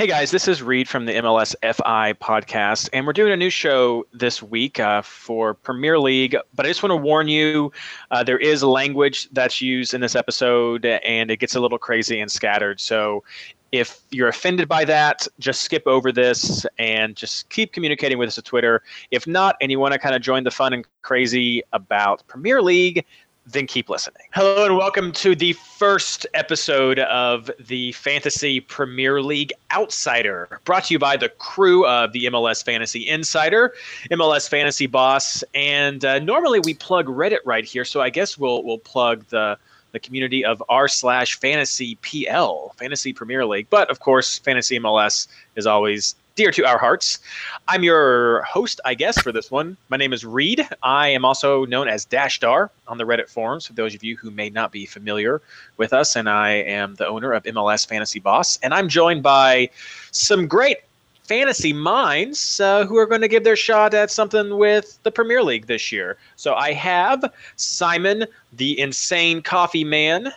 Hey guys, this is Reed from the MLS FI podcast, and we're doing a new show this week uh, for Premier League. But I just want to warn you uh, there is language that's used in this episode, and it gets a little crazy and scattered. So if you're offended by that, just skip over this and just keep communicating with us at Twitter. If not, and you want to kind of join the fun and crazy about Premier League, then keep listening. Hello and welcome to the first episode of the Fantasy Premier League Outsider, brought to you by the crew of the MLS Fantasy Insider, MLS Fantasy Boss, and uh, normally we plug Reddit right here, so I guess we'll we'll plug the the community of r slash fantasy PL, Fantasy Premier League. But of course, Fantasy MLS is always dear to our hearts. I'm your host, I guess, for this one. My name is Reed. I am also known as Dashdar on the Reddit forums, for those of you who may not be familiar with us. And I am the owner of MLS Fantasy Boss. And I'm joined by some great fantasy minds uh, who are going to give their shot at something with the Premier League this year. So I have Simon, the insane coffee man. Uh,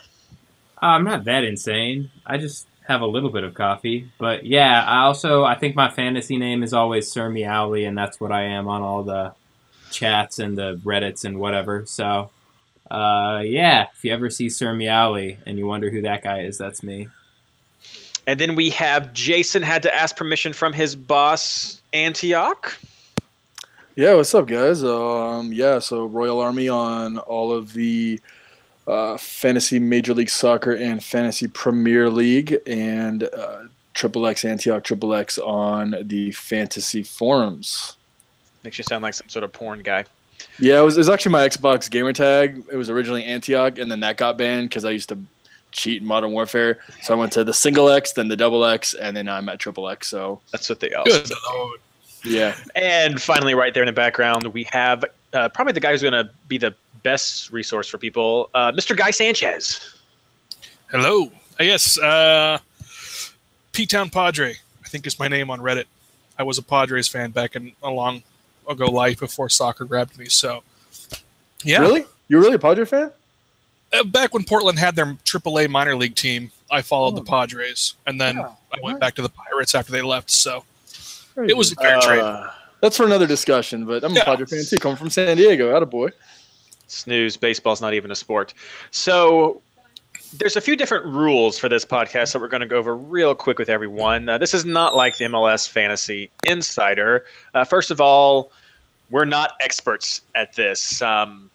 I'm not that insane. I just have a little bit of coffee. But yeah, I also I think my fantasy name is always Sir Meowly, and that's what I am on all the chats and the Reddits and whatever. So uh, yeah, if you ever see Sir Meowly and you wonder who that guy is, that's me. And then we have Jason had to ask permission from his boss Antioch. Yeah, what's up, guys? Um, yeah, so Royal Army on all of the uh, Fantasy Major League Soccer and Fantasy Premier League, and uh, Triple X Antioch Triple X on the fantasy forums. Makes you sound like some sort of porn guy. Yeah, it was, it was actually my Xbox gamer tag. It was originally Antioch, and then that got banned because I used to cheat in Modern Warfare. So I went to the single X, then the double X, and then I'm at triple X. So that's what they all. Good Yeah. And finally, right there in the background, we have uh, probably the guy who's going to be the best resource for people, uh, Mr. Guy Sanchez. Hello. Uh, yes, uh, P Town Padre, I think is my name on Reddit. I was a Padres fan back in a long ago life before soccer grabbed me. So, yeah. Really? You're really a Padre fan? Uh, back when Portland had their AAA minor league team, I followed oh. the Padres, and then yeah. I went back to the Pirates after they left. So, Very it was a fair trade. That's for another discussion, but I'm a yeah. Padre fan too. Coming from San Diego, out of boy. Snooze, baseball's not even a sport. So there's a few different rules for this podcast that we're going to go over real quick with everyone. Uh, this is not like the MLS Fantasy Insider. Uh, first of all, we're not experts at this. Um,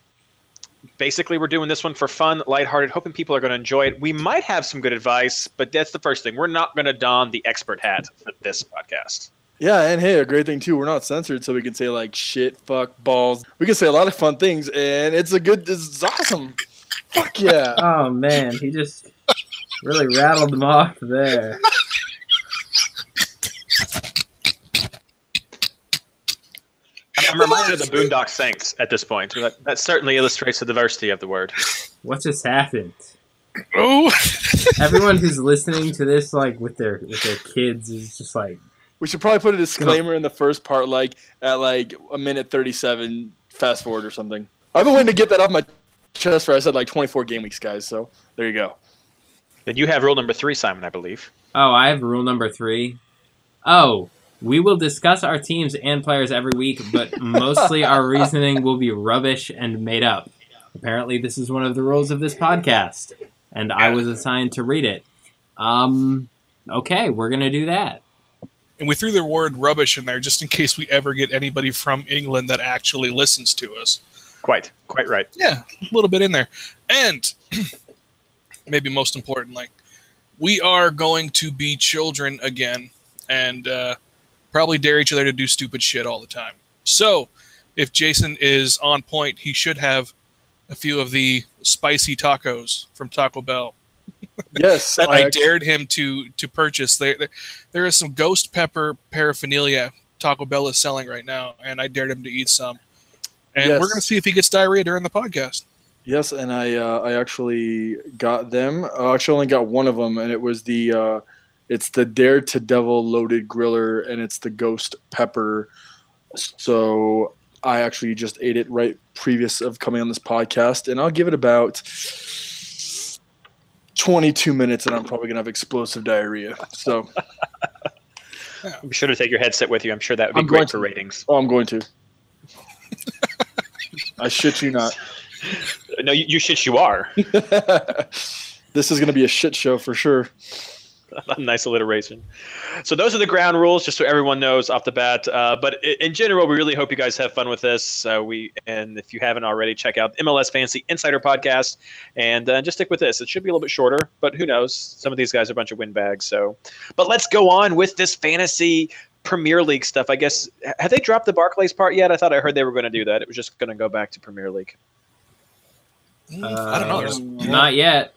basically, we're doing this one for fun, lighthearted, hoping people are going to enjoy it. We might have some good advice, but that's the first thing. We're not going to don the expert hat for this podcast. Yeah, and hey, a great thing too, we're not censored, so we can say like shit, fuck, balls. We can say a lot of fun things, and it's a good, it's awesome. Fuck yeah. Oh man, he just really rattled them off there. I'm reminded of the Boondock Saints at this point. That, that certainly illustrates the diversity of the word. What just happened? Oh, everyone who's listening to this, like with their with their kids, is just like we should probably put a disclaimer in the first part, like at like a minute thirty-seven. Fast forward or something. I've been waiting to get that off my chest for I said like twenty-four game weeks, guys. So there you go. Then you have rule number three, Simon, I believe. Oh, I have rule number three. Oh, we will discuss our teams and players every week, but mostly our reasoning will be rubbish and made up. Apparently, this is one of the rules of this podcast, and I was assigned to read it. Um, okay, we're gonna do that and we threw the word rubbish in there just in case we ever get anybody from England that actually listens to us. Quite, quite right. Yeah, a little bit in there. And maybe most importantly, we are going to be children again and uh, probably dare each other to do stupid shit all the time. So, if Jason is on point, he should have a few of the spicy tacos from Taco Bell Yes, that I, I dared him to to purchase. There, there, there is some ghost pepper paraphernalia Taco Bell is selling right now, and I dared him to eat some. And yes. we're going to see if he gets diarrhea during the podcast. Yes, and I uh, I actually got them. I actually only got one of them, and it was the uh, it's the Dare to Devil loaded griller, and it's the ghost pepper. So I actually just ate it right previous of coming on this podcast, and I'll give it about 22 minutes and I'm probably gonna have explosive diarrhea. So Be sure to take your headset with you. I'm sure that would be I'm great for to. ratings. Oh, I'm going to. I shit you not. No, you, you shit, you are. this is going to be a shit show for sure. nice alliteration. So those are the ground rules, just so everyone knows off the bat. Uh, but in general, we really hope you guys have fun with this. Uh, we and if you haven't already, check out MLS Fantasy Insider podcast and uh, just stick with this. It should be a little bit shorter, but who knows? Some of these guys are a bunch of windbags. So, but let's go on with this fantasy Premier League stuff. I guess have they dropped the Barclays part yet? I thought I heard they were going to do that. It was just going to go back to Premier League. I don't know. Uh, Not yet.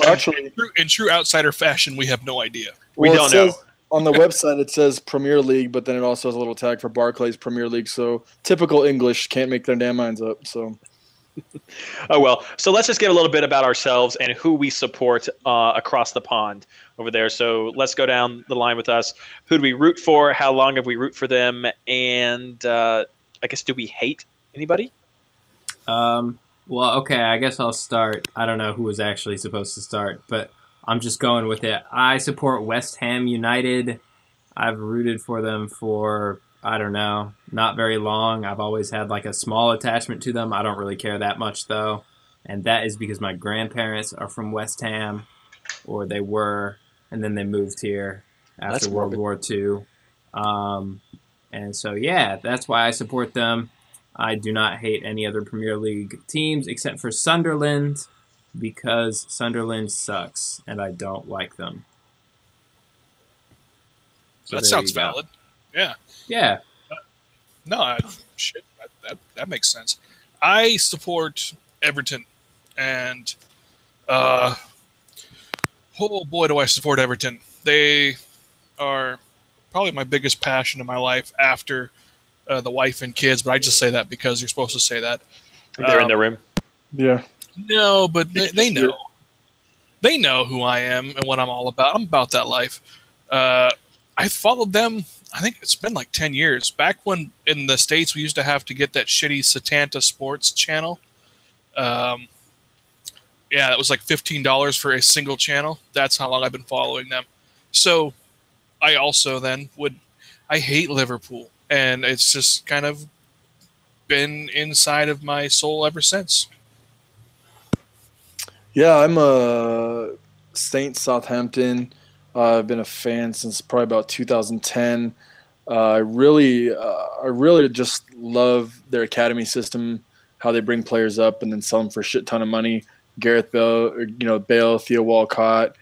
Well, actually, in true- in true outsider fashion, we have no idea. We well, it don't know. on the website, it says Premier League, but then it also has a little tag for Barclays Premier League. So typical English can't make their damn minds up. So Oh well, so let's just give a little bit about ourselves and who we support uh, across the pond over there. So let's go down the line with us. Who do we root for? How long have we root for them? And uh, I guess do we hate anybody? Um, well, okay, I guess I'll start. I don't know who was actually supposed to start, but I'm just going with it. I support West Ham United. I've rooted for them for, I don't know, not very long. I've always had like a small attachment to them. I don't really care that much though. And that is because my grandparents are from West Ham, or they were, and then they moved here after That's World morbid. War II. Um, and so, yeah, that's why I support them. I do not hate any other Premier League teams except for Sunderland because Sunderland sucks and I don't like them. So that sounds valid. Yeah. Yeah. No, I, shit, that, that that makes sense. I support Everton, and uh, oh boy, do I support Everton. They are probably my biggest passion in my life after uh, the wife and kids. But I just say that because you're supposed to say that. They're in Um, the room. yeah, No, but they, they know. They know who I am and what I'm all about. I'm about that life. Uh, I followed them. I think it's been like ten years. Back when in the states we used to have to get that shitty Setanta Sports channel. Um, yeah, that was like fifteen dollars for a single channel. That's how long I've been following them. So, I also then would. I hate Liverpool, and it's just kind of been inside of my soul ever since. yeah. I'm a Saint Southampton. Uh, I've been a fan since probably about 2010. Uh, I really, uh, I really just love their academy system, how they bring players up and then sell them for a shit ton of money. Gareth Bale, or, you know, Bale, Theo Walcott,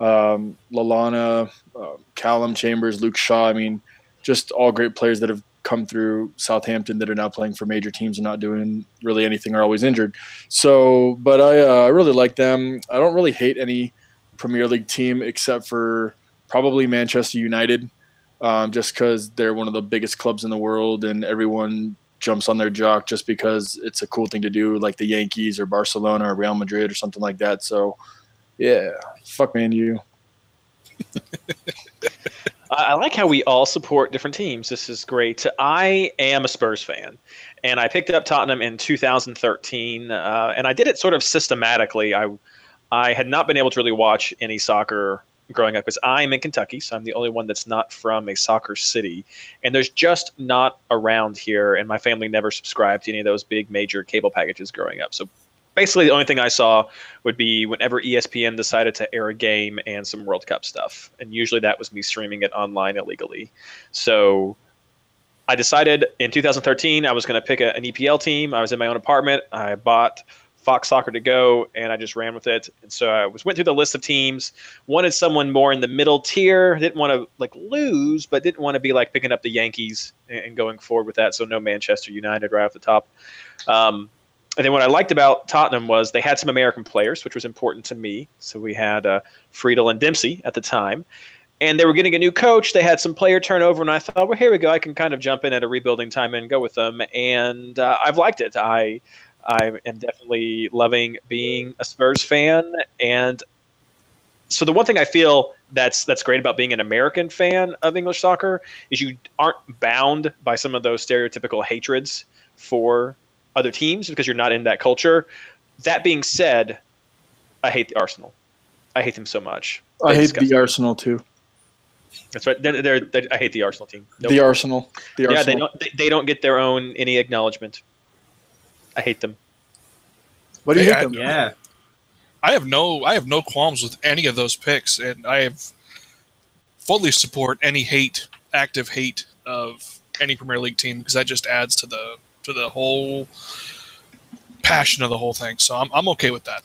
um, Lallana, uh, Calum Chambers, Luke Shaw. I mean, just all great players that have come through Southampton that are now playing for major teams and not doing really anything or always injured. So, but I, uh, I really like them. I don't really hate any Premier League team except for probably Manchester United, um, just because they're one of the biggest clubs in the world and everyone jumps on their jock just because it's a cool thing to do, like the Yankees or Barcelona or Real Madrid or something like that. So, yeah, fuck man, you. I like how we all support different teams. This is great. I am a Spurs fan, and I picked up Tottenham in 2013, uh, and I did it sort of systematically. I I had not been able to really watch any soccer growing up because I'm in Kentucky, so I'm the only one that's not from a soccer city, and there's just not around here. And my family never subscribed to any of those big major cable packages growing up. So basically, the only thing I saw would be whenever ESPN decided to air a game and some World Cup stuff, and usually that was me streaming it online illegally. So I decided in 2013 I was going to pick a, an EPL team. I was in my own apartment. I bought Fox Soccer to go, and I just ran with it. And so I was went through the list of teams. Wanted someone more in the middle tier. Didn't want to like lose, but didn't want to be like picking up the Yankees and, and going forward with that. So no Manchester United right off the top. Um, and then what I liked about Tottenham was they had some American players, which was important to me. So we had uh, Friedel and Dempsey at the time. And they were getting a new coach. They had some player turnover, and I thought, well, here we go. I can kind of jump in at a rebuilding time and go with them. And uh, I've liked it. I I am definitely loving being a Spurs fan. And so the one thing I feel that's that's great about being an American fan of English soccer is you aren't bound by some of those stereotypical hatreds for other teams because you're not in that culture. That being said, I hate the Arsenal. I hate them so much. I hate disgust the Arsenal too. That's right. They're, they're, they're- I hate the Arsenal team. Nope. The Arsenal. The yeah, Arsenal. they don't. They, they don't get their own any acknowledgement. I hate them. What do you Hey, hate I- them? Yeah. I have no I have no qualms with any of those picks, and I have fully support any hate, active hate of any Premier League team because that just adds to the to the whole passion of the whole thing. So I'm I'm okay with that.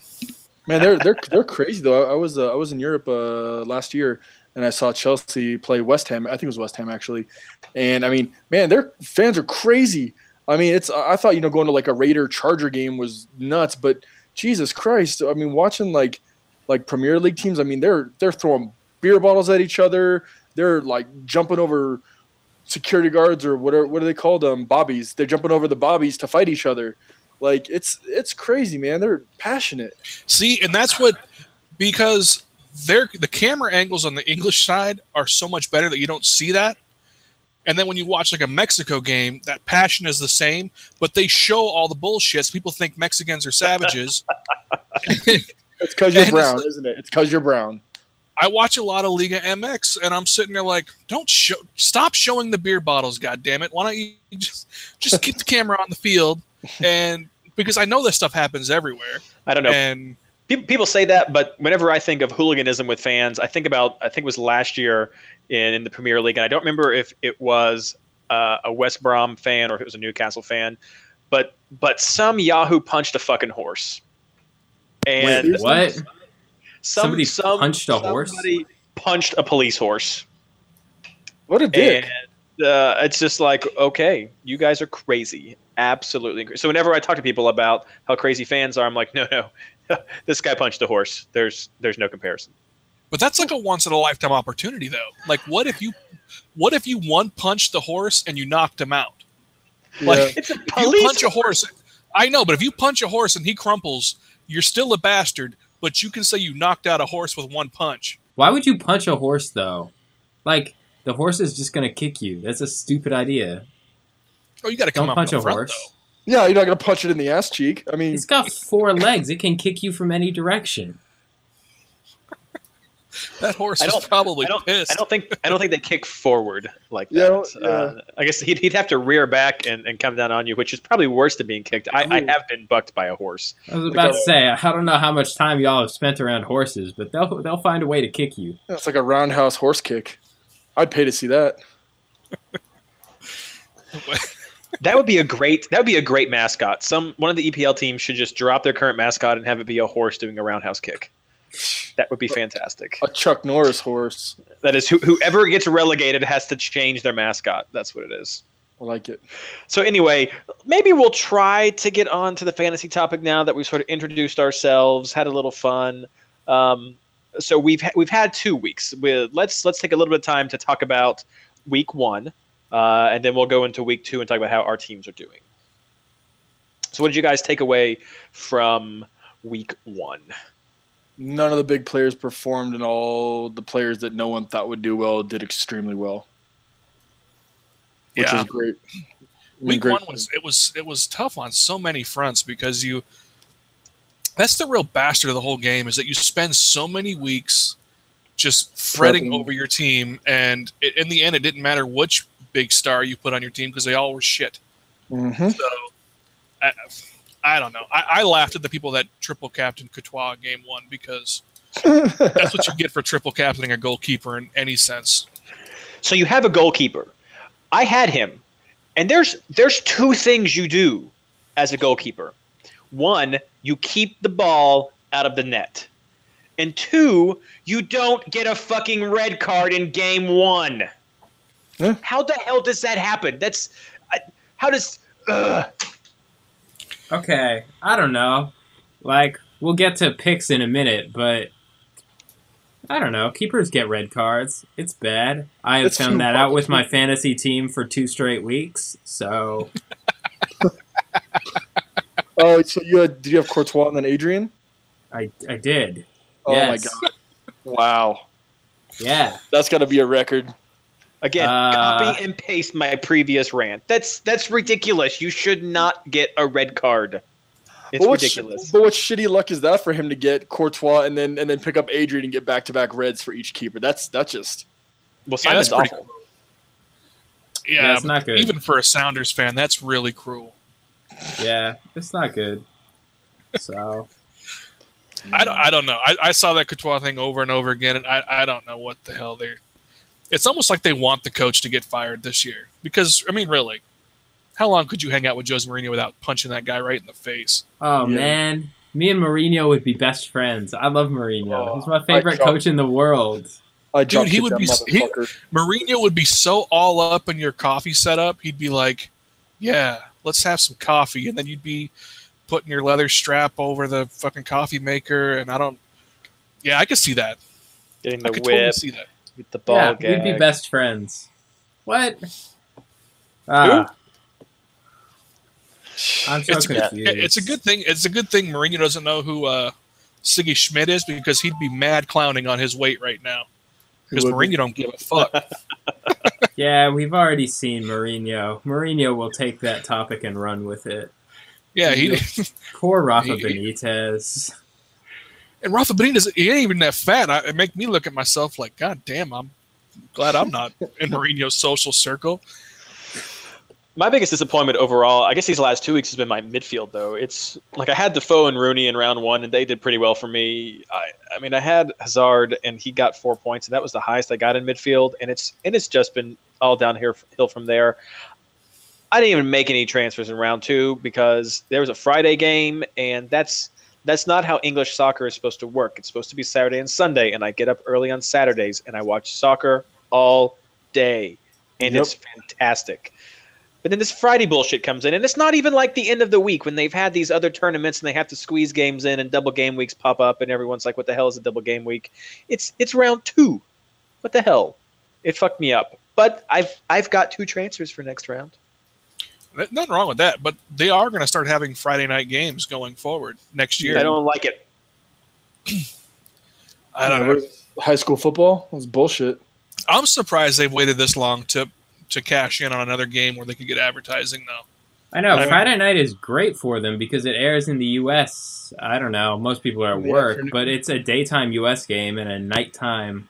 Man, they're they're they're crazy though. I, was uh, I was in Europe uh, last year and I saw Chelsea play West Ham. I think it was West Ham actually, and I mean, man, their fans are crazy. I mean, it's I thought you know going to like a Raider Charger game was nuts, but Jesus Christ, I mean, watching like like Premier League teams, I mean, they're they're throwing beer bottles at each other. They're like jumping over security guards or what are what are they called um bobbies they're jumping over the bobbies to fight each other like it's it's crazy man they're passionate See, and that's what because they're the camera angles on the English side are so much better that you don't see that. And then when you watch like a Mexico game, that passion is the same, but they show all the bullshits. People think Mexicans are savages. It's because you're brown, isn't it? It's because you're brown. I watch a lot of Liga MX, and I'm sitting there like, don't show, stop showing the beer bottles, God damn it! Why don't you just just keep the camera on the field? And because I know this stuff happens everywhere, I don't know. and People, people say that, but whenever I think of hooliganism with fans, I think about I think it was last year in, in the Premier League, and I don't remember if it was uh, a West Brom fan or if it was a Newcastle fan, but but some Yahoo punched a fucking horse, and Wait, What? Some, Somebody some, punched a horse? somebody punched a police horse, What a dick. and uh, it's just like okay, you guys are crazy, absolutely. crazy. So whenever I talk to people about how crazy fans are, I'm like, no, no, this guy punched a horse. There's there's no comparison. But that's like a once in a lifetime opportunity, though. Like, what if you, what if you one punched the horse and you knocked him out? Like, Yeah. It's a if you punch a horse. I know, but if you punch a horse and he crumples, you're still a bastard. But you can say you knocked out a horse with one punch. Why would you punch a horse though? Like the horse is just gonna kick you. That's a stupid idea. Oh, you got to come Don't up punch in a front, horse. though. Yeah, you're not gonna punch it in the ass cheek. I mean, It's got four legs. It can kick you from any direction. That horse I is don't- probably I don't, pissed. I don't think I don't think they kick forward like that. don't- Uh, I guess he'd, he'd have to rear back and, and come down on you, which is probably worse than being kicked. I, I have been bucked by a horse. I was about to say, I don't know how much time y'all have spent around horses, but they'll they'll find a way to kick you. it's like a roundhouse horse kick. I'd pay to see that. That would be a great that would be a great mascot. Some one of the EPL teams should just drop their current mascot and have it be a horse doing a roundhouse kick. That would be fantastic. A Chuck Norris horse. That is who, whoever gets relegated has to change their mascot. That's what it is. I like it. So anyway, maybe we'll try to get on to the fantasy topic now that we've sort of introduced ourselves, had a little fun. Um, so we've ha- we've had two weeks. we let's let's take a little bit of time to talk about week one, uh, and then we'll go into week two and talk about how our teams are doing. So, what did you guys take away from week one? None of the big players performed, and all the players that no one thought would do well did extremely well, which Yeah. is great. Week great. one was it was it was tough on so many fronts because you. That's the real bastard of the whole game is that you spend so many weeks just fretting over your team, and it, in the end, it didn't matter which big star you put on your team because they all were shit. Mhm. So, I, I don't know. I, I laughed at the people that triple captain Courtois in game one because that's what you get for triple captaining a goalkeeper in any sense. So you have a goalkeeper. I had him, and there's there's two things you do as a goalkeeper. One, you keep the ball out of the net, and two, you don't get a fucking red card in game one. Yeah. How the hell does that happen? That's I, how does. Ugh. Okay, I don't know. Like we'll get to picks in a minute, but I don't know. Keepers get red cards. It's bad. I have It's found that out with my fantasy team for two straight weeks. So Oh, so you had did you have Courtois and then Adrian? I I did. Oh Yes. my god! Wow, Yeah. that's got to be a record. Again, Uh, copy and paste my previous rant. That's that's ridiculous. You should not get a red card. It's but what sh- ridiculous. but what shitty luck is that for him to get Courtois and then and then pick up Adrian and get back to back reds for each keeper? That's that's just Well, Yeah, that's Simon's pretty awful. Yeah, Yeah, it's not good. Even for a Sounders fan, that's really cruel. Yeah, it's not good. So I don't, I don't know. I, I saw that Courtois thing over and over again, and I, I don't know what the hell they're. It's almost like they want the coach to get fired this year because I mean, really, how long could you hang out with Jose Mourinho without punching that guy right in the face? Oh Yeah. man, me and Mourinho would be best friends. I love Mourinho. Oh, He's my favorite coach in the world. I Dude, he would be- he- Mourinho would be so all up in your coffee setup. He'd be like, "Yeah, let's have some coffee," and then you'd be putting your leather strap over the fucking coffee maker, and I don't. Yeah, I could see that. Getting the I the could totally see that. With the ball yeah, gag. we'd be best friends. What? Ah, I'm so It's, confused. it's a good thing. It's a good thing Mourinho doesn't know who uh, Sigi Schmid is because he'd be mad clowning on his weight right now. Because He would be. Mourinho don't give a fuck. Yeah, we've already seen Mourinho. Mourinho will take that topic and run with it. Yeah, he Poor Rafa He- Benitez. And Rafa Benitez. He ain't even that fat. I, it make me look at myself like, God damn, I'm glad I'm not in Mourinho's social circle. My biggest disappointment overall, I guess these last two weeks has been my midfield though. It's like I had Defoe and Rooney in round one, and they did pretty well for me. I, I mean, I had Hazard, and he got four points, and that was the highest I got in midfield. And it's and it's just been all downhill from there. I didn't even make any transfers in round two because there was a Friday game, and that's that's not how English soccer is supposed to work. It's supposed to be Saturday and Sunday, and I get up early on Saturdays and I watch soccer all day, and Yep. it's fantastic. But then this Friday bullshit comes in, and it's not even like the end of the week when they've had these other tournaments and they have to squeeze games in, and double game weeks pop up, and everyone's like, "What the hell is a double game week?" It's it's round two. What the hell? It fucked me up. But I've I've got two transfers for next round. Th- Nothing wrong with that, but they are going to start having Friday night games going forward next year. I don't like it. I don't know. High school football was bullshit. I'm surprised they've waited this long to to cash in on another game where they could get advertising though. I know I- Friday night is great for them because it airs in the U.S. I don't know. Most people are at work, afternoon. but it's a daytime U.S. game and a nighttime,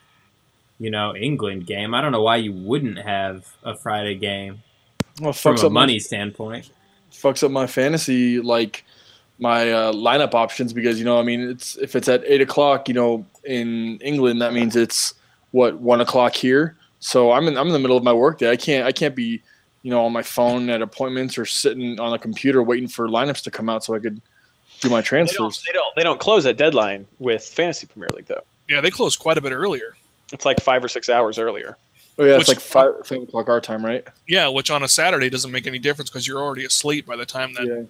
you know, England game. I don't know why you wouldn't have a Friday game Well, from a up my- money standpoint. fucks up my fantasy like my uh, lineup options because you know I mean it's if it's at eight o'clock you know in England that means it's what one o'clock here so I'm in I'm in the middle of my workday I can't I can't be you know on my phone at appointments or sitting on a computer waiting for lineups to come out so I could do my They don't, transfers. they don't they don't close at deadline with fantasy Premier League though. Yeah, they close quite a bit earlier. It's like five or six hours earlier. Oh yeah, Which- it's like five five o'clock our time, right? Yeah, which on a Saturday doesn't make any difference because you're already asleep by the time that. Yeah.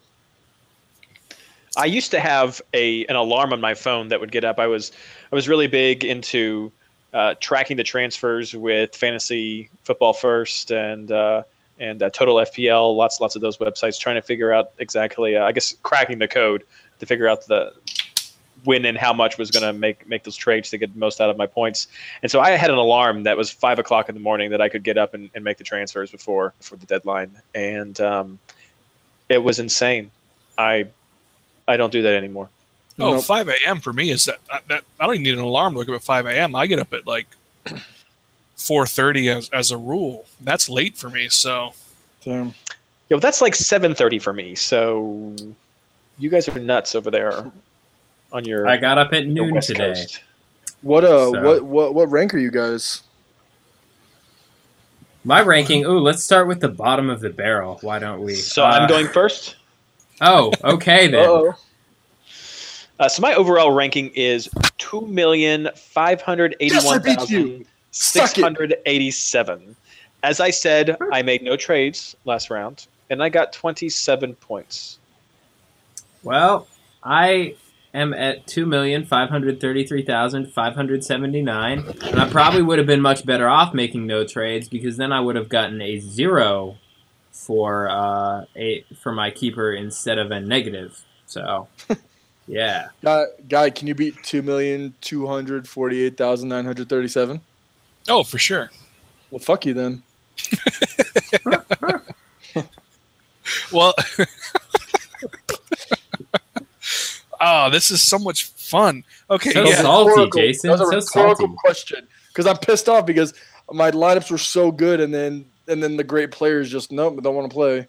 I used to have a an alarm on my phone that would get up. I was I was really big into uh, tracking the transfers with Fantasy Football First and uh, and uh, Total FPL. Lots lots of those websites trying to figure out exactly. Uh, I guess cracking the code to figure out the when and how much was going to make make those trades to get the most out of my points. And so I had an alarm that was five o'clock in the morning that I could get up and, and make the transfers before before the deadline. And um, it was insane. I I don't do that anymore. Oh, Nope. 5 a.m. for me is that, that I don't even need an alarm to wake up at 5 a.m. I get up at like 4:30 as, as a rule. That's late for me. So Damn. Yeah, well, that's like seven thirty for me. So you guys are nuts over there on your, I got up at noon today. Coast. What uh So- what what what rank are you guys? My ranking. Ooh, let's start with the bottom of the barrel. Why don't we? So Uh, I'm going first. Oh, okay then. Uh-oh. Uh, so my overall ranking is two million five hundred eighty-one Yes, I beat you. thousand six hundred eighty-seven. As I said, I made no trades last round, and I got twenty-seven points. Well, I am at two million five hundred thirty-three thousand five hundred seventy-nine, and I probably would have been much better off making no trades because then I would have gotten a zero for uh, a for my keeper instead of a negative. So, yeah, Guy, guy, can you beat two million two hundred forty-eight thousand nine hundred thirty-seven? oh, for sure. Well, fuck you then. Well, oh, this is so much fun. Okay, So yeah. salty, Rhetorical- Jason, That was a so rhetorical salty. question because I'm pissed off because my lineups were so good, and then and then the great players just nope, don't want to play.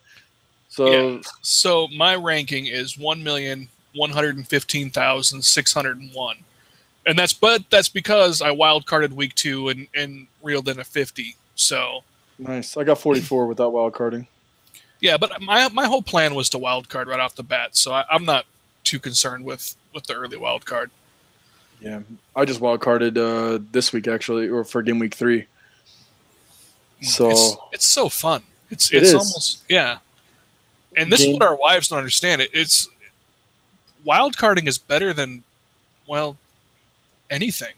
So Yeah. So my ranking is one million one hundred and fifteen thousand six hundred and one, and that's but that's because I wild carded week two and and reeled in a fifty. So nice. I got 44 without wild carding. yeah, but my my whole plan was to wild card right off the bat, so I, I'm not too concerned with with the early wild card. Yeah, I just wild carded uh, this week actually, or for game week three. So it's, it's so fun. It's It it's is. almost yeah. And this is what our wives don't understand. It it's wild carding is better than well anything.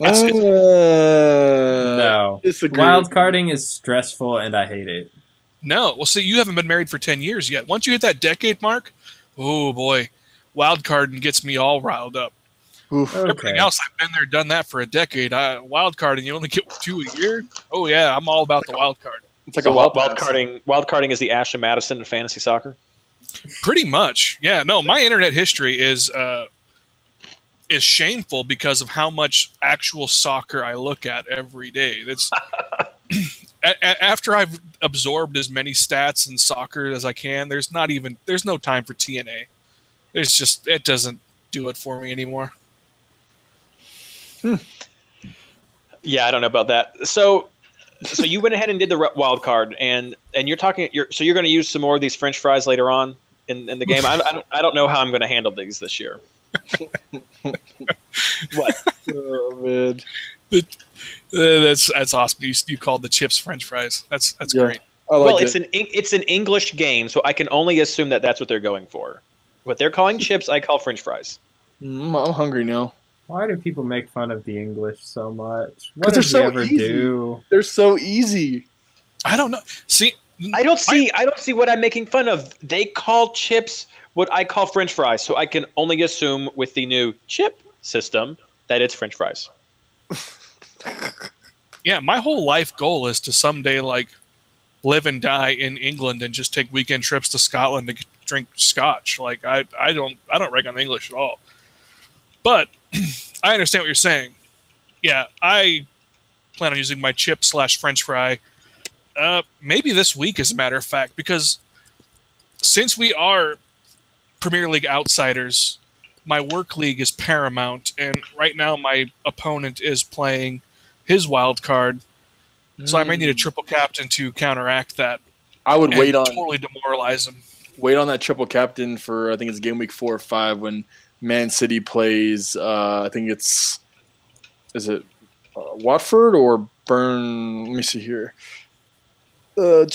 It's- it's- Uh, no. disagree. Wild carding is stressful and I hate it. No, well, see, you haven't been married for ten years yet. Once you hit that decade mark, oh boy, wild carding gets me all riled up. Oof. Everything Okay. else, I've been there, done that for a decade. I, wild carding, you only get two a year. Oh yeah, I'm all about the wild card. It's like so a wild, wild wild carding wild carding is the Ashton Madison of fantasy soccer. Pretty much, yeah. No, my internet history is uh, is shameful because of how much actual soccer I look at every day. That's a- a- after I've absorbed as many stats in soccer as I can. There's not even there's no time for TNA. There's just it doesn't do it for me anymore. Yeah, I don't know about that. So, so you went ahead and did the wild card, and and you're talking. You're so you're going to use some more of these French fries later on in, in the game. I, I don't I don't know how I'm going to handle these this year. what? Oh, man. Uh, that's that's awesome. You, you called the chips French fries. That's that's Yeah. great. Like well, it. it's an it's an English game, so I can only assume that that's what they're going for. What they're calling chips, I call French fries. Mm, I'm hungry now. Why do people make fun of the English so much? What they're so they ever easy. do? They're so easy. I don't know. See, I don't see I don't see what I'm making fun of. They call chips what I call French fries, so I can only assume with the new chip system that it's French fries. yeah, my whole life goal is to someday like live and die in England and just take weekend trips to Scotland to drink scotch. Like I, I don't, I don't rag on English at all. But I understand what you're saying. Yeah, I plan on using my chip slash French fry. Uh, maybe this week, as a matter of fact, because since we are Premier League outsiders, my work league is paramount, and right now my opponent is playing his wild card, so I may need a triple captain to counteract that. I would wait on totally demoralize him. wait on that triple captain for I think it's game week four or five when Man City plays. Uh, I think it's is it uh, Watford or Burn? Let me see here. Uh,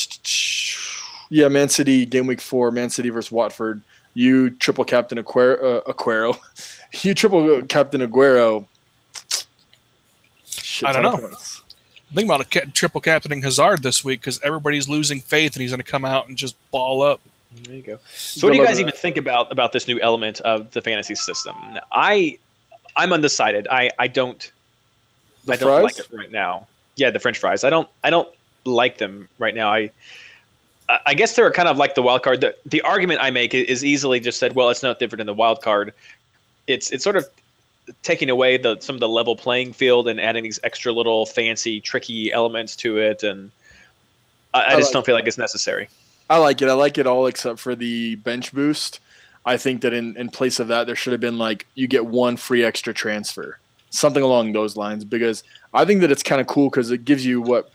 yeah, Man City game week four. Man City versus Watford. You triple captain Aguero. Uh, Aguero. You triple captain Aguero. Shit I don't know. points. Think about a ca- triple captaining Hazard this week because everybody's losing faith and he's going to come out and just ball up. There you go. So, what do you guys even think about about this new element of the fantasy system? I, I'm undecided. I I don't The I don't like fries? it right now. Yeah, the French fries. I don't I don't like them right now. I I- I guess they're kind of like the wild card. The the argument I make is easily just said. Well, it's not different than the wild card. It's it's sort of taking away the some of the level playing field and adding these extra little fancy tricky elements to it, and I, I I just like don't feel like it's necessary. I like it. I like it all except for the bench boost. I think that in, in place of that, there should have been like you get one free extra transfer, something along those lines. Because I think that it's kind of cool because it gives you what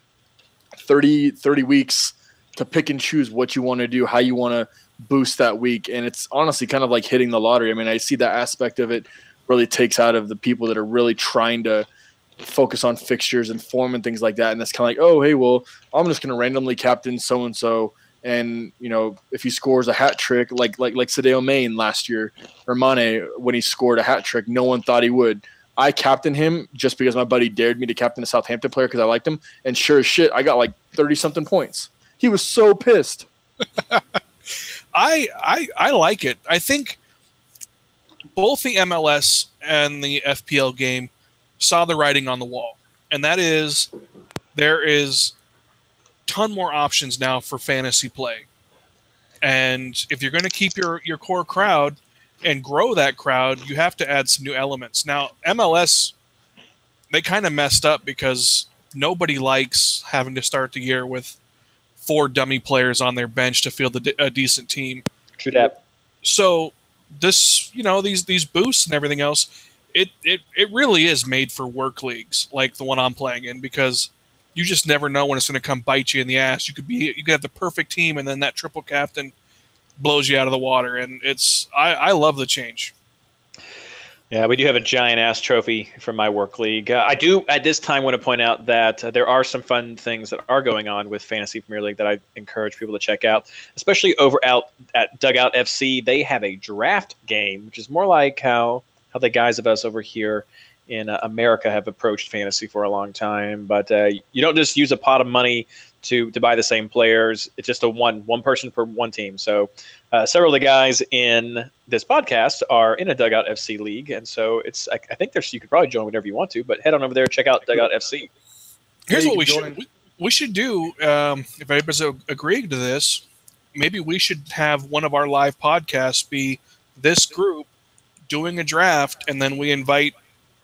30, 30 weeks to pick and choose what you want to do, how you want to boost that week. And it's honestly kind of like hitting the lottery. I mean, I see that aspect of it really takes out of the people that are really trying to focus on fixtures and form and things like that. And that's kind of like, oh, hey, well, I'm just going to randomly captain so and so and you know if he scores a hat trick like like like Sadio Main last year or Mane when he scored a hat trick, no one thought he would. I captained him just because my buddy dared me to captain a Southampton player because I liked him, and sure as shit, I got like thirty something points. He was so pissed. I, I I like it. I think both the MLS and the FPL game saw the writing on the wall, and that is there is ton more options now for fantasy play. And if you're going to keep your your core crowd and grow that crowd, you have to add some new elements. Now, MLS they kind of messed up because nobody likes having to start the year with four dummy players on their bench to field a, de- a decent team. True that. So this, you know, these these boosts and everything else, it it it really is made for work leagues like the one I'm playing in because you just never know when it's going to come bite you in the ass. You could be you could have the perfect team and then that triple captain blows you out of the water, and it's I I love the change. Yeah, we do have a giant ass trophy from my work league. Uh, I do at this time want to point out that uh, there are some fun things that are going on with Fantasy Premier League that I encourage people to check out, especially over out at Dugout FC. They have a draft game, which is more like how how the guys of us over here in uh, America have approached fantasy for a long time. But uh, you don't just use a pot of money to to buy the same players. It's just a one one person per one team. So uh, several of the guys in this podcast are in a Dugout FC league, and so it's I, I think there's you could probably join whenever you want to, but head on over there check out Dugout FC. Here's what we can should we, we should do um, if anybody's agreeing to this. Maybe we should have one of our live podcasts be this group doing a draft, and then we invite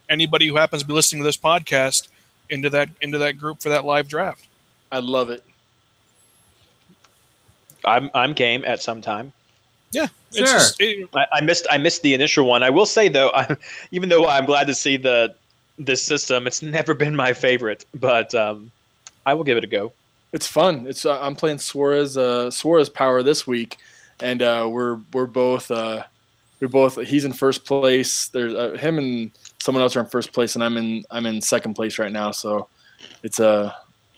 anybody who happens to be listening to this podcast into that into that group for that live draft. I love it. I'm I'm game at some time. Yeah, it's Sure. just- it- I, I missed I missed the initial one. I will say though, I, even though I'm glad to see the this system, it's never been my favorite, but um, I will give it a go. It's fun. It's uh, I'm playing Suarez uh, Suarez Power this week, and uh, we're we're both uh, we're both he's in first place. There's uh, him and someone else are in first place, and I'm in I'm in second place right now. So it's a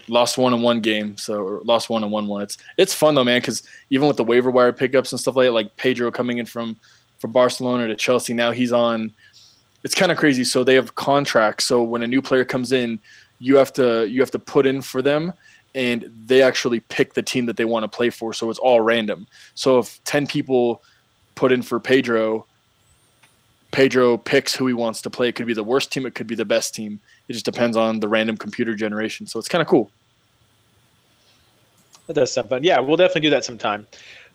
lost one in one game. So lost one and one one. It's it's fun though, man. Because even with the waiver wire pickups and stuff like that, like Pedro coming in from from Barcelona to Chelsea, now he's on. It's kind of crazy. So they have contracts. So when a new player comes in, you have to you have to put in for them and they actually pick the team that they want to play for. So it's all random. So if 10 people put in for Pedro, Pedro picks who he wants to play. It could be the worst team, it could be the best team. It just depends on the random computer generation. So it's kind of cool. That does sound fun. Yeah, we'll definitely do that sometime.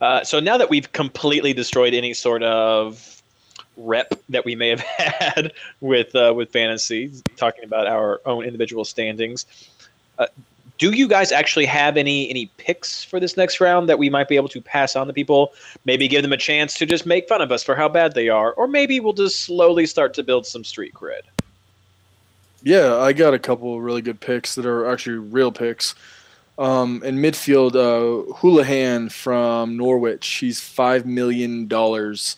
Uh, so now that we've completely destroyed any sort of rep that we may have had with uh, with fantasy, talking about our own individual standings, uh, do you guys actually have any any picks for this next round that we might be able to pass on to people? Maybe give them a chance to just make fun of us for how bad they are, or maybe we'll just slowly start to build some street cred. Yeah, I got a couple really good picks that are actually real picks. Um, in midfield, uh, Hoolahan from Norwich, he's five million dollars,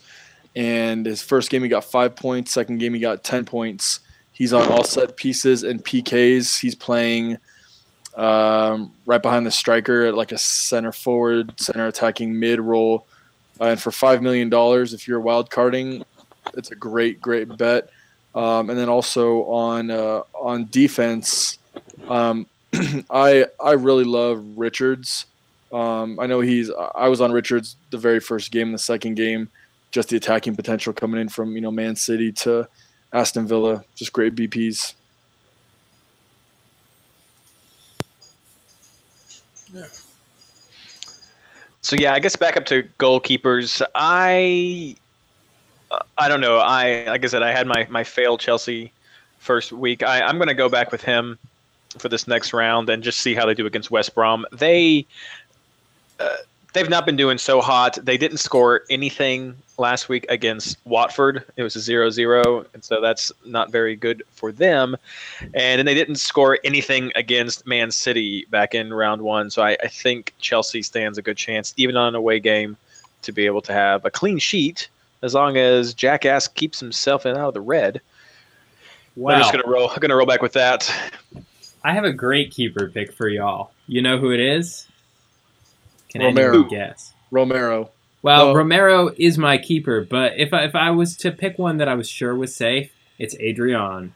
and his first game he got five points. Second game he got ten points. He's on all set pieces and PKs. He's playing um, right behind the striker at like a center forward, center attacking mid role. Uh, and for five million dollars, if you're wild carding, it's a great, great bet. Um, and then also on uh, on defense, um, I I really love Richards. Um, I know he's I was on Richards the very first game, the second game, just the attacking potential coming in from you know Man City to Aston Villa, just great BPs. Yeah. So yeah, I guess back up to goalkeepers. I I don't know. I like I said, I had my my failed Chelsea first week. I, I'm going to go back with him for this next round and just see how they do against West Brom. They uh, they've not been doing so hot. They didn't score anything last week against Watford. It was a 0-0, and so that's not very good for them. And then they didn't score anything against Man City back in round one. So I, I think Chelsea stands a good chance, even on an away game, to be able to have a clean sheet as long as Jackass keeps himself in out of the red. I'm just gonna roll. I'm gonna roll back with that. I have a great keeper pick for y'all. You know who it is? Can Romero. guess? Romero. Well, Well- Romero is my keeper, but if I, if I was to pick one that I was sure was safe, it's Adrian.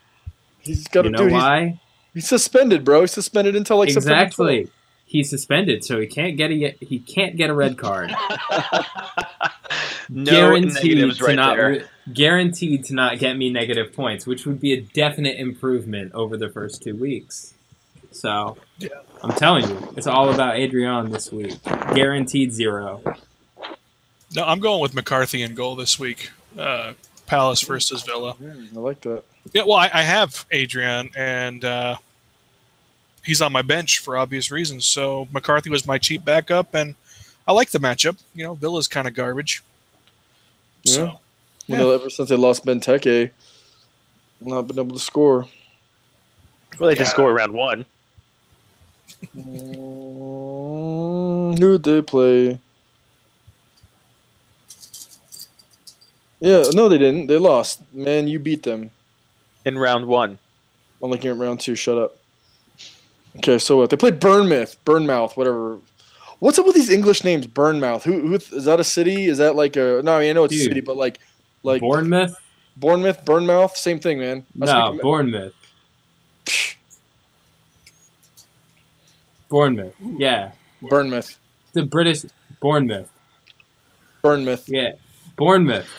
He's got You know do. He's, why? he's suspended, bro. He's suspended until like September exactly. He's suspended, so he can't get a he can't get a red card. no guaranteed negatives to right not there. guaranteed to not get me negative points, which would be a definite improvement over the first two weeks. So Yeah. I'm telling you, it's all about Adrian this week. Guaranteed zero. No, I'm going with McCarthy in goal this week. Uh, Palace versus Villa. I like that. Yeah, well, I, I have Adrian, and uh, he's on my bench for obvious reasons. So McCarthy was my cheap backup, and I like the matchup. You know, Villa's kind of garbage. So Yeah. You know, ever since they lost Benteke, not been able to score. Well, they did Yeah. score round one. Mm, who did they play? Yeah, no, they didn't. They lost. Man, you beat them. in round one. I'm looking at round two. Shut up. Okay, so what? They played Burnmouth, Burnmouth, whatever. What's up with these English names? Burnmouth. Who? Who? Is that a city? Is that like a? No, I, mean, I know it's a city, but like, like Bournemouth? Bournemouth, Burnmouth, same thing, man. I No, Bournemouth. Bournemouth. Yeah. Burnmouth, The British Bournemouth. Burnmouth. Yeah. Bournemouth.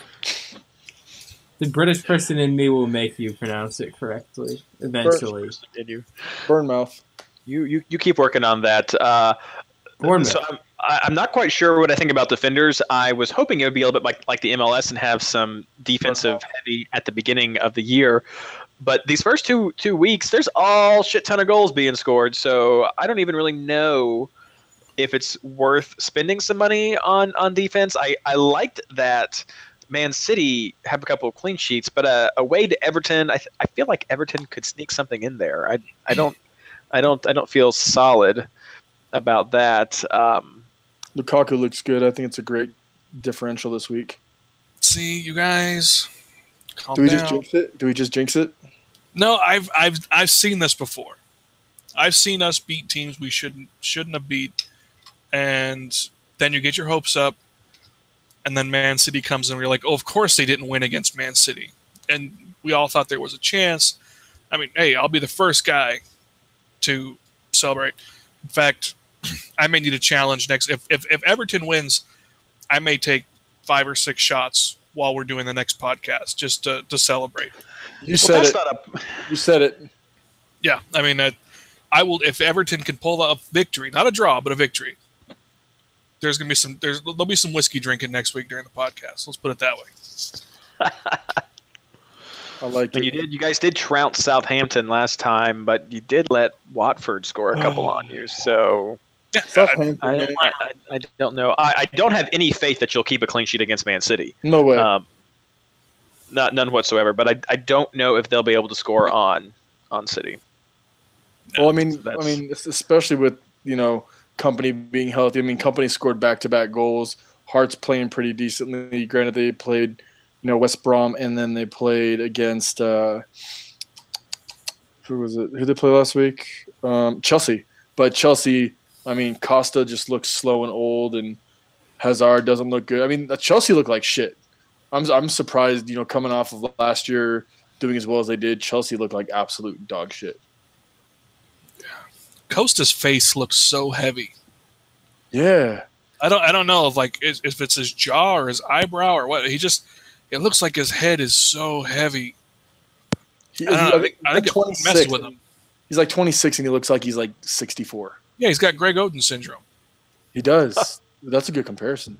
The British person in me will make you pronounce it correctly eventually. You, Burnmouth. You, you, you keep working on that. Uh, So I'm, I'm not quite sure what I think about defenders. I was hoping it would be a little bit like, like the MLS and have some defensive heavy at the beginning of the year. But these first two two weeks, there's all shit ton of goals being scored. So I don't even really know if it's worth spending some money on on defense. I I liked that Man City have a couple of clean sheets, but uh, away to Everton, I, th- I feel like Everton could sneak something in there. I I don't I don't I don't feel solid about that. Um, Lukaku looks good. I think it's a great differential this week. see, you guys, calm Do we down. just jinx it? Do we just jinx it? No, I've I've I've seen this before. I've seen us beat teams we shouldn't shouldn't have beat, and then you get your hopes up, and then Man City comes and we're like, oh, of course they didn't win against Man City, and we all thought there was a chance. I mean, hey, I'll be the first guy to celebrate. In fact, I may need a challenge next. If if, if Everton wins, I may take five or six shots while we're doing the next podcast just to, to celebrate. You well, said that's it. a You said it. Yeah, I mean, uh, I will if Everton can pull a victory, not a draw, but a victory. There's gonna be some. There's there'll be some whiskey drinking next week during the podcast. Let's put it that way. I like And it. you did. You guys did trounce Southampton last time, but you did let Watford score a couple on you. So Southampton, I. I, I, I don't know. I, I don't have any faith that you'll keep a clean sheet against Man City. No way. Um, not none whatsoever. But I, I don't know if they'll be able to score on on City. well, I mean, I mean, especially with you know Kompany being healthy. I mean, Kompany scored back to back goals. Hart's playing pretty decently. Granted, they played you know West Brom, and then they played against uh, who was it? Who they play last week? Um, Chelsea. But Chelsea, I mean, Costa just looks slow and old, and Hazard doesn't look good. I mean, Chelsea look like shit. I'm I'm surprised, you know, coming off of last year doing as well as they did. Chelsea looked like absolute dog shit. Costa's face looks so heavy. Yeah. I don't. I don't know if like if if it's his jaw or his eyebrow or what. He just. It looks like his head is so heavy. He, I, don't know, I he's think, I like think it 26. with him. He's like 26 and he looks like he's like 64. Yeah, he's got Greg Oden syndrome. He does. That's a good comparison.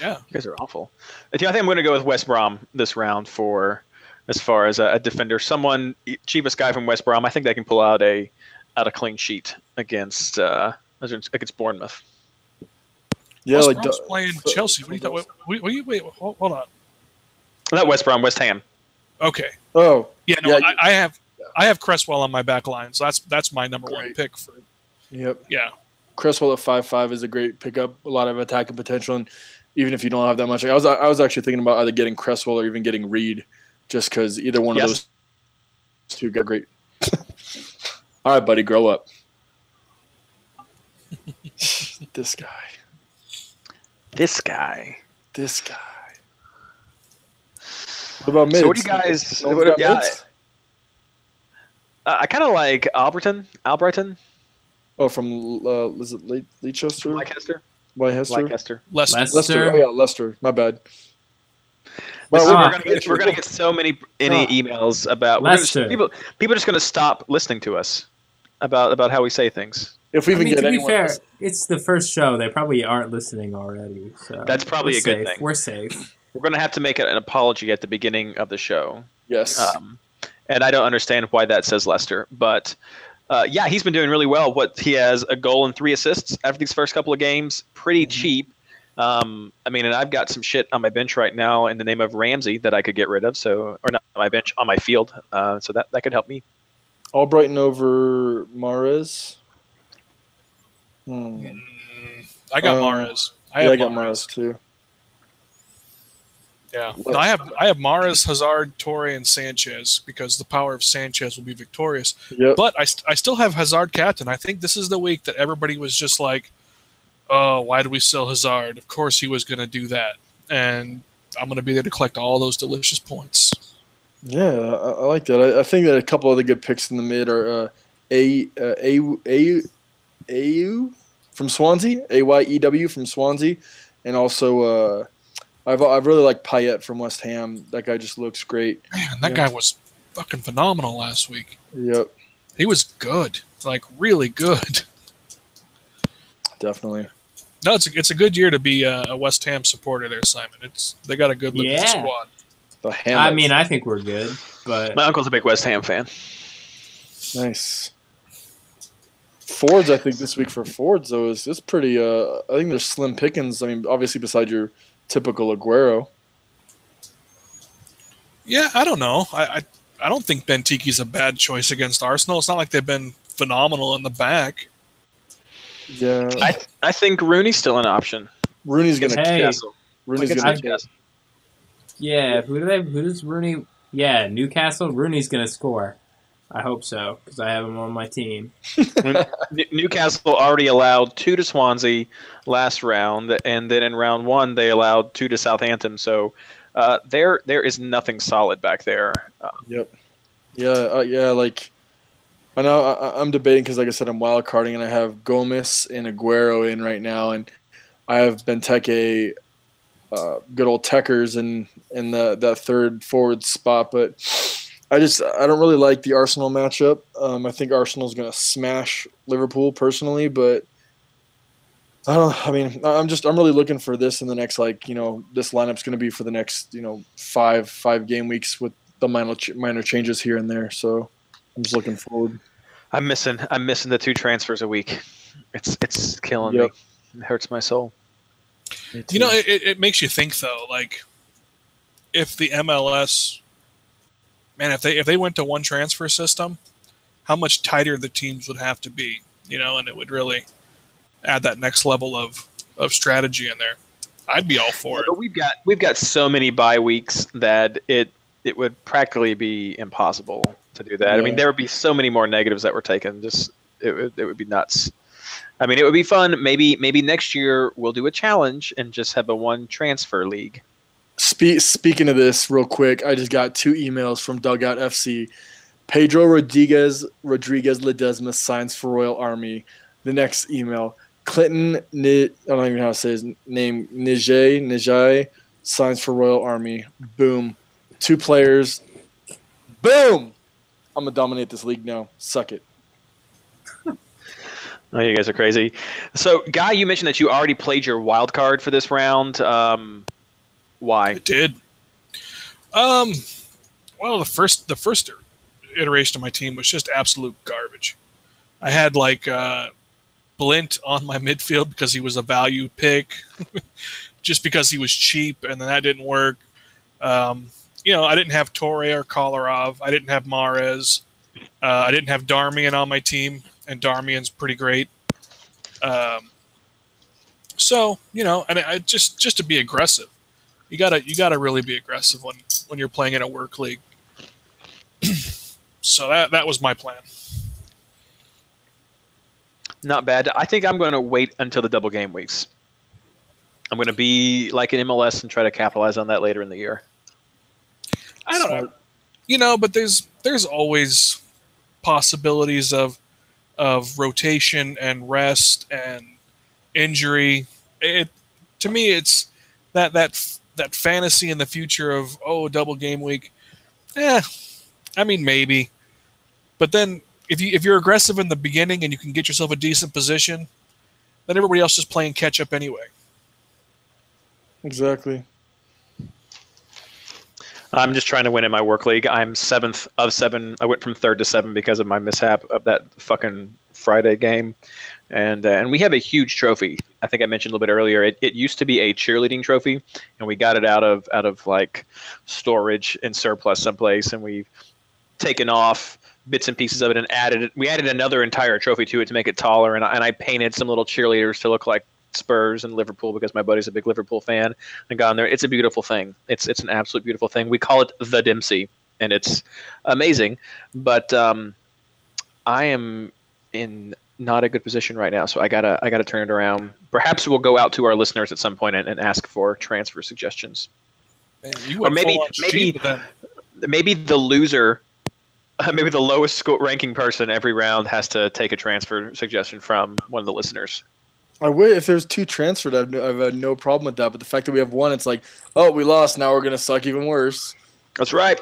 Yeah, You guys are awful. I think I think I'm going to go with West Brom this round for as far as a, a defender. Someone cheapest guy from West Brom. I think they can pull out a out a clean sheet against uh, against Bournemouth. Yeah, West like Brom's du- playing Chelsea. What do you thought? Wait, wait, wait, wait, hold hold on. Not West Brom, West Ham. Okay. Oh, Yeah, no, Yeah, I, you- I have I have Cresswell on my back line, so that's that's my number one pick for yep. yeah. Cresswell at five five is a great pickup. A lot of attacking potential, and even if you don't have that much, I was I was actually thinking about either getting Cresswell or even getting Reid, just because either one Yes. of those two got great. All right, buddy, grow up. this guy, This guy. this guy. What about mids? So what do you guys? No what- got yeah, mids? uh, I kind of like Alberton. Albrighton. Oh, from uh, is it Le- Leicester? Leicester. Leicester? Leicester. Leicester. Leicester. Leicester. Oh yeah, Leicester. My bad. Well, we're gonna get we're gonna get so many any Ah. emails about we're just- people. People are just gonna stop listening to us about about how we say things. if we I even mean, get to be anyone, fair, it's the first show. They probably aren't listening already. So That's probably we're a good safe. thing. We're safe. We're gonna have to make an apology at the beginning of the show. yes, Um, and I don't understand why that says Lester, but Uh, yeah, he's been doing really well. What he has a goal and three assists after these first couple of games. Pretty cheap. Um, I mean, and I've got some shit on my bench right now in the name of Ramsey that I could get rid of. So, or not on my bench, on my field. Uh, so that that could help me. Albrighton over Mahrez. Hmm. Mm, I got Um, Mahrez. I I, yeah, I got Mahrez. Mares too. Yeah, No, I have I have Mahrez, Hazard, Touré, and Sanchez because the power of Sanchez will be victorious. Yep. But I, st- I still have Hazard captain. I think this is the week that everybody was just like, "Oh, why did we sell Hazard? Of course he was going to do that." And I'm going to be there to collect all those delicious points. Yeah, I, I like that. I, I think that a couple other good picks in the mid are uh, a uh, a a au from Swansea, a y e w from Swansea, and also uh, I've I've really liked Payet from West Ham. That guy just looks great. Man, that Yeah. guy was fucking phenomenal last week. Yep, He was good, like really good. definitely. No, it's a, it's a good year to be a, a West Ham supporter there, Simon. It's they got a good looking Yeah. squad. The Ham. I mean, I think we're good, but My uncle's a big West Ham fan. nice. Fords, I think this week for Fords though is is pretty. Uh, I think there's slim pickings. I mean, obviously beside your typical Aguero. Yeah, I don't know. I I, I don't think Benteke's a bad choice against Arsenal. It's not like they've been phenomenal in the back. Yeah, I I think Rooney's still an option. Rooney's gonna. Hey. Newcastle. Rooney's gonna. Newcastle. yeah, who do they? Who does Rooney? Yeah, Newcastle. Rooney's gonna score. I hope so because I have him on my team. Newcastle already allowed two to Swansea last round, and then in round one they allowed two to Southampton. So uh, there there is nothing solid back there. Uh, Yep. Yeah, uh, yeah. Like, I know I, I- I'm debating because, like I said, I'm wild carding, and I have Gomez and Aguero in right now, and I have Benteke, uh, good old Techers, in in the that third forward spot. But I just I don't really like the Arsenal matchup. Um, I think Arsenal's gonna smash Liverpool personally, but. I don't. I mean, I'm just. I'm really looking for this in the next, like, you know, this lineup's going to be for the next, you know, five five game weeks with the minor ch- minor changes here and there. So I'm just looking forward. I'm missing I'm missing the two transfers a week. It's it's killing Yep. me. It hurts my soul. You know, it, it- it makes you think though. Like, if the MLS, man, if they if they went to one transfer system, how much tighter the teams would have to be. You know, and it would really add that next level of of strategy in there. I'd be all for it. But we've got we've got so many bye weeks that it it would practically be impossible to do that. I mean, there would be so many more negatives that were taken. Just it would it would be nuts. I mean, it would be fun. Maybe maybe next year we'll do a challenge and just have a one transfer league. Spe- speaking of this, real quick, I just got two emails from Dugout FC. Pedro Rodriguez Rodriguez Ledesma signs for Royal Army. The next email, Clinton I don't even know how to say his name. Nijay Nijay signs for Royal Army. Boom, two players. Boom. I'm gonna dominate this league now. Suck it. Oh, you guys are crazy. So, Guy, you mentioned that you already played your wild card for this round. Um, why? It did. Um, well, the first the first iteration of my team was just absolute garbage. I had like uh, Blint on my midfield because he was a value pick, just because he was cheap, and then that didn't work. Um, you know, I didn't have Touré or Kolarov. I didn't have Mahrez. Uh, I didn't have Darmian on my team, and Darmian's pretty great. Um, so you know, and I just just to be aggressive you gotta you gotta really be aggressive when when you're playing in a work league. so that that was my plan. Not bad. I think I'm going to wait until the double game weeks. I'm going to be like an MLS and try to capitalize on that later in the year. I don't know, you know, but there's there's always possibilities of of rotation and rest and injury. It to me, it's that that that fantasy in the future of oh double game week. Yeah, I mean maybe, but then if you if you're aggressive in the beginning and you can get yourself a decent position, then everybody else is playing catch up anyway. Exactly. I'm just trying to win in my work league. I'm seventh of seven. I went from third to seven because of my mishap of that fucking Friday game, and uh, and we have a huge trophy. I think I mentioned a little bit earlier. It, it used to be a cheerleading trophy, and we got it out of out of like storage and surplus someplace, and we've taken off bits and pieces of it and added we added another entire trophy to it to make it taller, and I, and I painted some little cheerleaders to look like Spurs and Liverpool because my buddy's a big Liverpool fan and got in there. It's a beautiful thing. It's it's an absolute beautiful thing. We call it the Dempsey, and it's amazing. But um, I am in not a good position right now, so I gotta I gotta turn it around. Perhaps we'll go out to our listeners at some point and, and ask for transfer suggestions. Man, Or maybe- maybe- cheat. Maybe the loser. Maybe the lowest score ranking person every round has to take a transfer suggestion from one of the listeners. I would if there's two transferred, I've, I've had no problem with that. But the fact that we have one, it's like, oh, we lost. Now we're gonna suck even worse. That's right.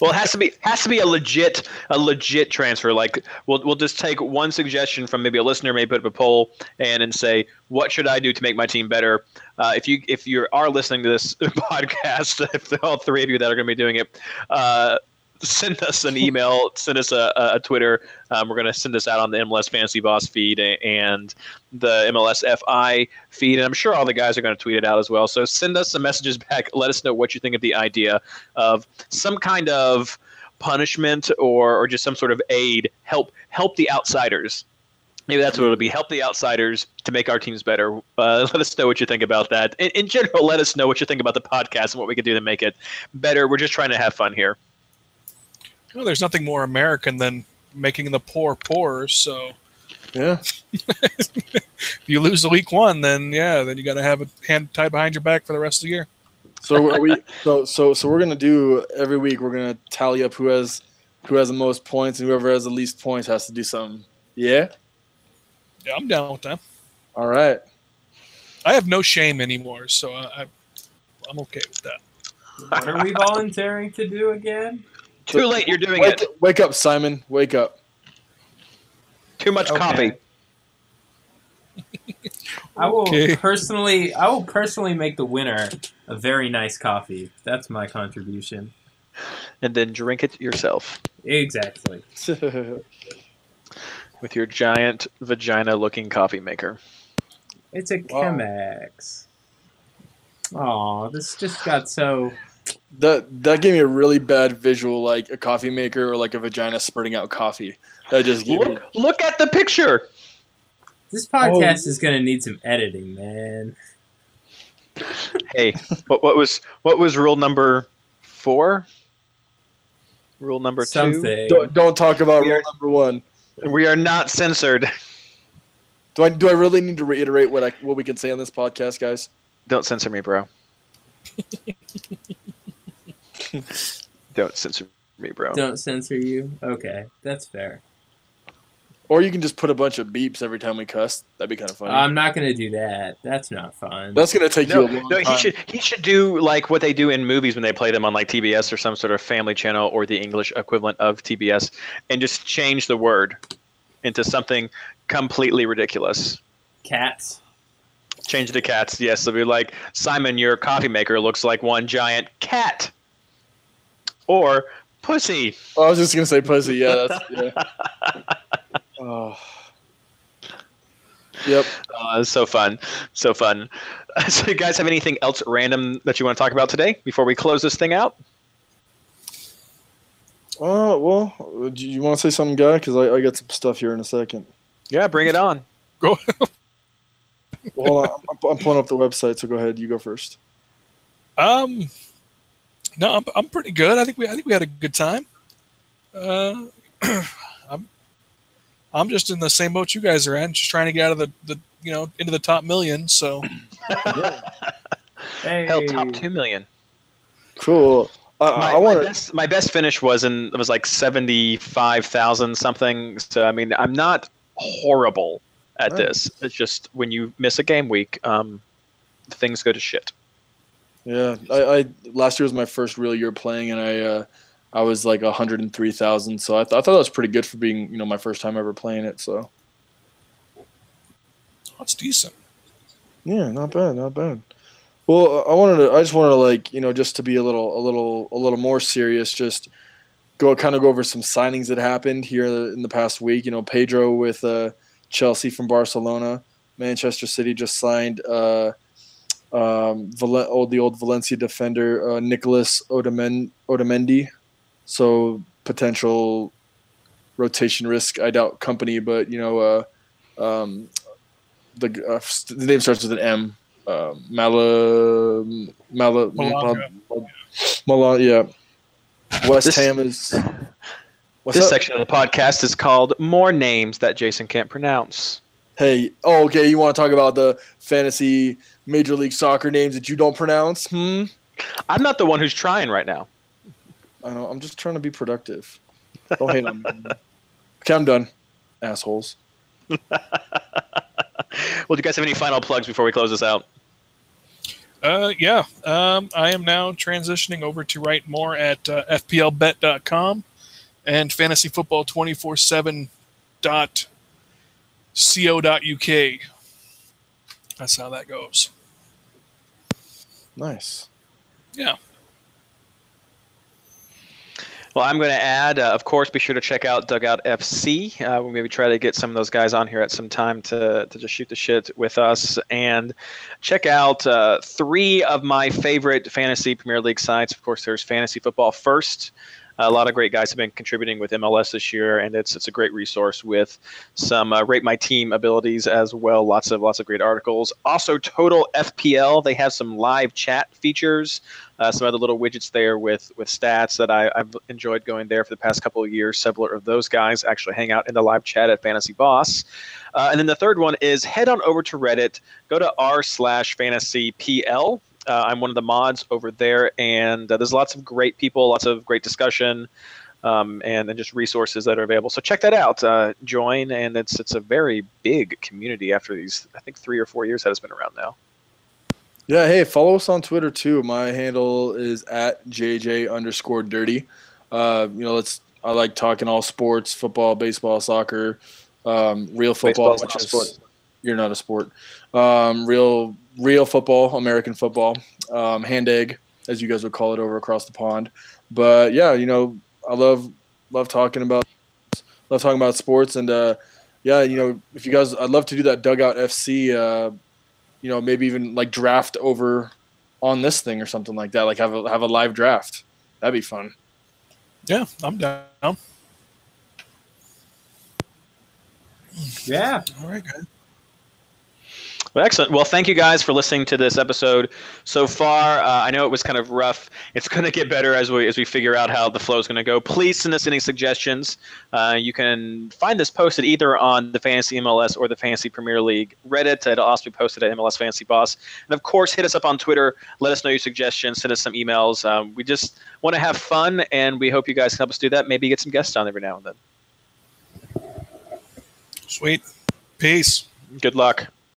Well, it has to be has to be a legit a legit transfer. Like we'll we'll just take one suggestion from maybe a listener, maybe put up a poll and and say what should I do to make my team better. Uh, if you if you are listening to this podcast, if all three of you that are going to be doing it, uh, send us an email, send us a, a Twitter. Um, we're going to send this out on the MLS Fantasy Boss feed and the MLS FI feed, and I'm sure all the guys are going to tweet it out as well. So send us some messages back. Let us know what you think of the idea of some kind of punishment or, or just some sort of aid. Help help the outsiders. Maybe that's what it'll be. Help the outsiders to make our teams better. Uh, let us know what you think about that. In, in general, let us know what you think about the podcast and what we can do to make it better. We're just trying to have fun here. Well, there's nothing more American than making the poor poorer. So Yeah. if you lose the week one, then yeah, then you got to have a hand tied behind your back for the rest of the year. So are we so so so we're gonna do every week. We're gonna tally up who has who has the most points, and whoever has the least points has to do something. Yeah. Yeah, I'm down with that. All right. I have no shame anymore, so I, I I'm okay with that. What are we volunteering to do again? Too late. You're doing Wake, it. wake up, Simon. Wake up. Too much Okay. coffee. I will Okay. personally, I will personally make the winner a very nice coffee. That's my contribution. And then drink it yourself Exactly. with your giant vagina-looking coffee maker. It's a Wow. Chemex. Oh, this just got so. That that gave me a really bad visual, like a coffee maker or like a vagina spurting out coffee. That just gave me. Look, look at the picture. This podcast oh. is gonna need some editing, man. Hey, what, what was what was rule number four? Rule number Something. Don't, don't talk about We rule are- number one. We are not censored. Do I do I really need to reiterate what I what we can say on this podcast, guys? Don't censor me, bro. Don't censor me, bro. Don't censor you. Okay, that's fair. Or you can just put a bunch of beeps every time we cuss. That'd be kind of funny. I'm not gonna do that. That's not fun. That's gonna take No, you a long no, he time. should he should do like what they do in movies when they play them on like TBS or some sort of family channel or the English equivalent of TBS, and just change the word into something completely ridiculous. Cats. Change it to cats. Yes, they'll be like Simon, your coffee maker looks like one giant cat, or pussy. Oh, I was just gonna say pussy. Yeah, that's yeah. oh. Yep. Uh, it's so fun, so fun. So, you guys have anything else random that you want to talk about today before we close this thing out? Oh well, do you want to say something, guy? Because I, I got some stuff here in a second. Yeah, bring it on. Go. Well, hold on, I'm, I'm pulling up the website, so go ahead. You go first. Um, no, I'm, I'm pretty good. I think we I think we had a good time. Uh, I'm I'm just in the same boat you guys are in, just trying to get out of the, the you know into the top million. So Hey. Hell, top two million. Cool. I, my, I want my best my best finish was in it was like seventy five thousand something. So I mean I'm not horrible at Nice. this. It's just when you miss a game week, um, things go to shit. Yeah, I, I last year was my first real year playing, and I uh, I was like 103,000. So I, th- I thought that was pretty good for being you know my first time ever playing it. So that's decent. yeah, not bad, not bad. Well, I wanted to. I just wanted to like you know just to be a little a little a little more serious. Just go kind of go over some signings that happened here in the past week. You know, Pedro with uh, Chelsea from Barcelona. Manchester City just signed uh, um, Val- old, the old Valencia defender uh, Nicholas Otamendi. Otamendi. So potential rotation risk. I doubt Kompany, but you know, uh, um, the, uh, the name starts with an M. Uh, Mala, Mala, Mala, Mala, yeah. West This- Ham is. What's this up? section of the podcast is called More Names That Jason Can't Pronounce. Hey, oh, okay. You want to talk about the fantasy Major League Soccer names that you don't pronounce? Hmm. I'm not the one who's trying right now. I know. I'm just trying to be productive. Don't hate on me. Okay, I'm done. Assholes. Well, do you guys have any final plugs before we close this out? Uh, yeah. Um, I am now transitioning over to write more at uh, FPLBet.com and fantasyfootball247 dot co.uk. That's how that goes. Nice. Yeah. Well, I'm going to add, uh, of course, be sure to check out Dugout FC. Uh, we'll maybe try to get some of those guys on here at some time to, to just shoot the shit with us. And check out uh, three of my favorite fantasy Premier League sites. Of course, there's Fantasy Football First. A lot of great guys have been contributing with MLS this year, and it's it's a great resource with some uh, rate my team abilities as well. Lots of lots of great articles. Also, Total FPL they have some live chat features uh, some other little widgets there with with stats that I, I've enjoyed going there for the past couple of years. Several of those guys actually hang out in the live chat at Fantasy Boss. Uh, and then the third one is head on over to Reddit, go to r slash fantasy pl. Uh, I'm one of the mods over there, and uh, there's lots of great people, lots of great discussion. Um, and then just resources that are available. So check that out. Uh, join, and it's it's a very big community after these. I think three or four years that it's been around now. Yeah, hey, follow us on Twitter too. My handle is at JJ underscore dirty. Uh, you know, let's I like talking all sports, football, baseball, soccer, um, real football, Baseball's which not a is sport. you're not a sport. Um, real real football, American football, um, hand egg, as you guys would call it over across the pond. But yeah, you know, I love love talking about love talking about sports and uh, yeah, you know, if you guys, I'd love to do that dugout FC. Uh, you know, maybe even like draft over on this thing or something like that. Like have a have a live draft. That'd be fun. Yeah, I'm down. Yeah. All right, guys. Well, excellent. Well, thank you guys for listening to this episode so far. Uh, I know it was kind of rough. It's going to get better as we as we figure out how the flow is going to go. Please send us any suggestions. Uh, you can find this posted either on the Fantasy MLS or the Fantasy Premier League Reddit. It'll also be posted at MLS Fantasy Boss. And of course, hit us up on Twitter. Let us know your suggestions. Send us some emails. Um, we just want to have fun, and we hope you guys can help us do that. Maybe get some guests on every now and then. Sweet. Peace. Good luck.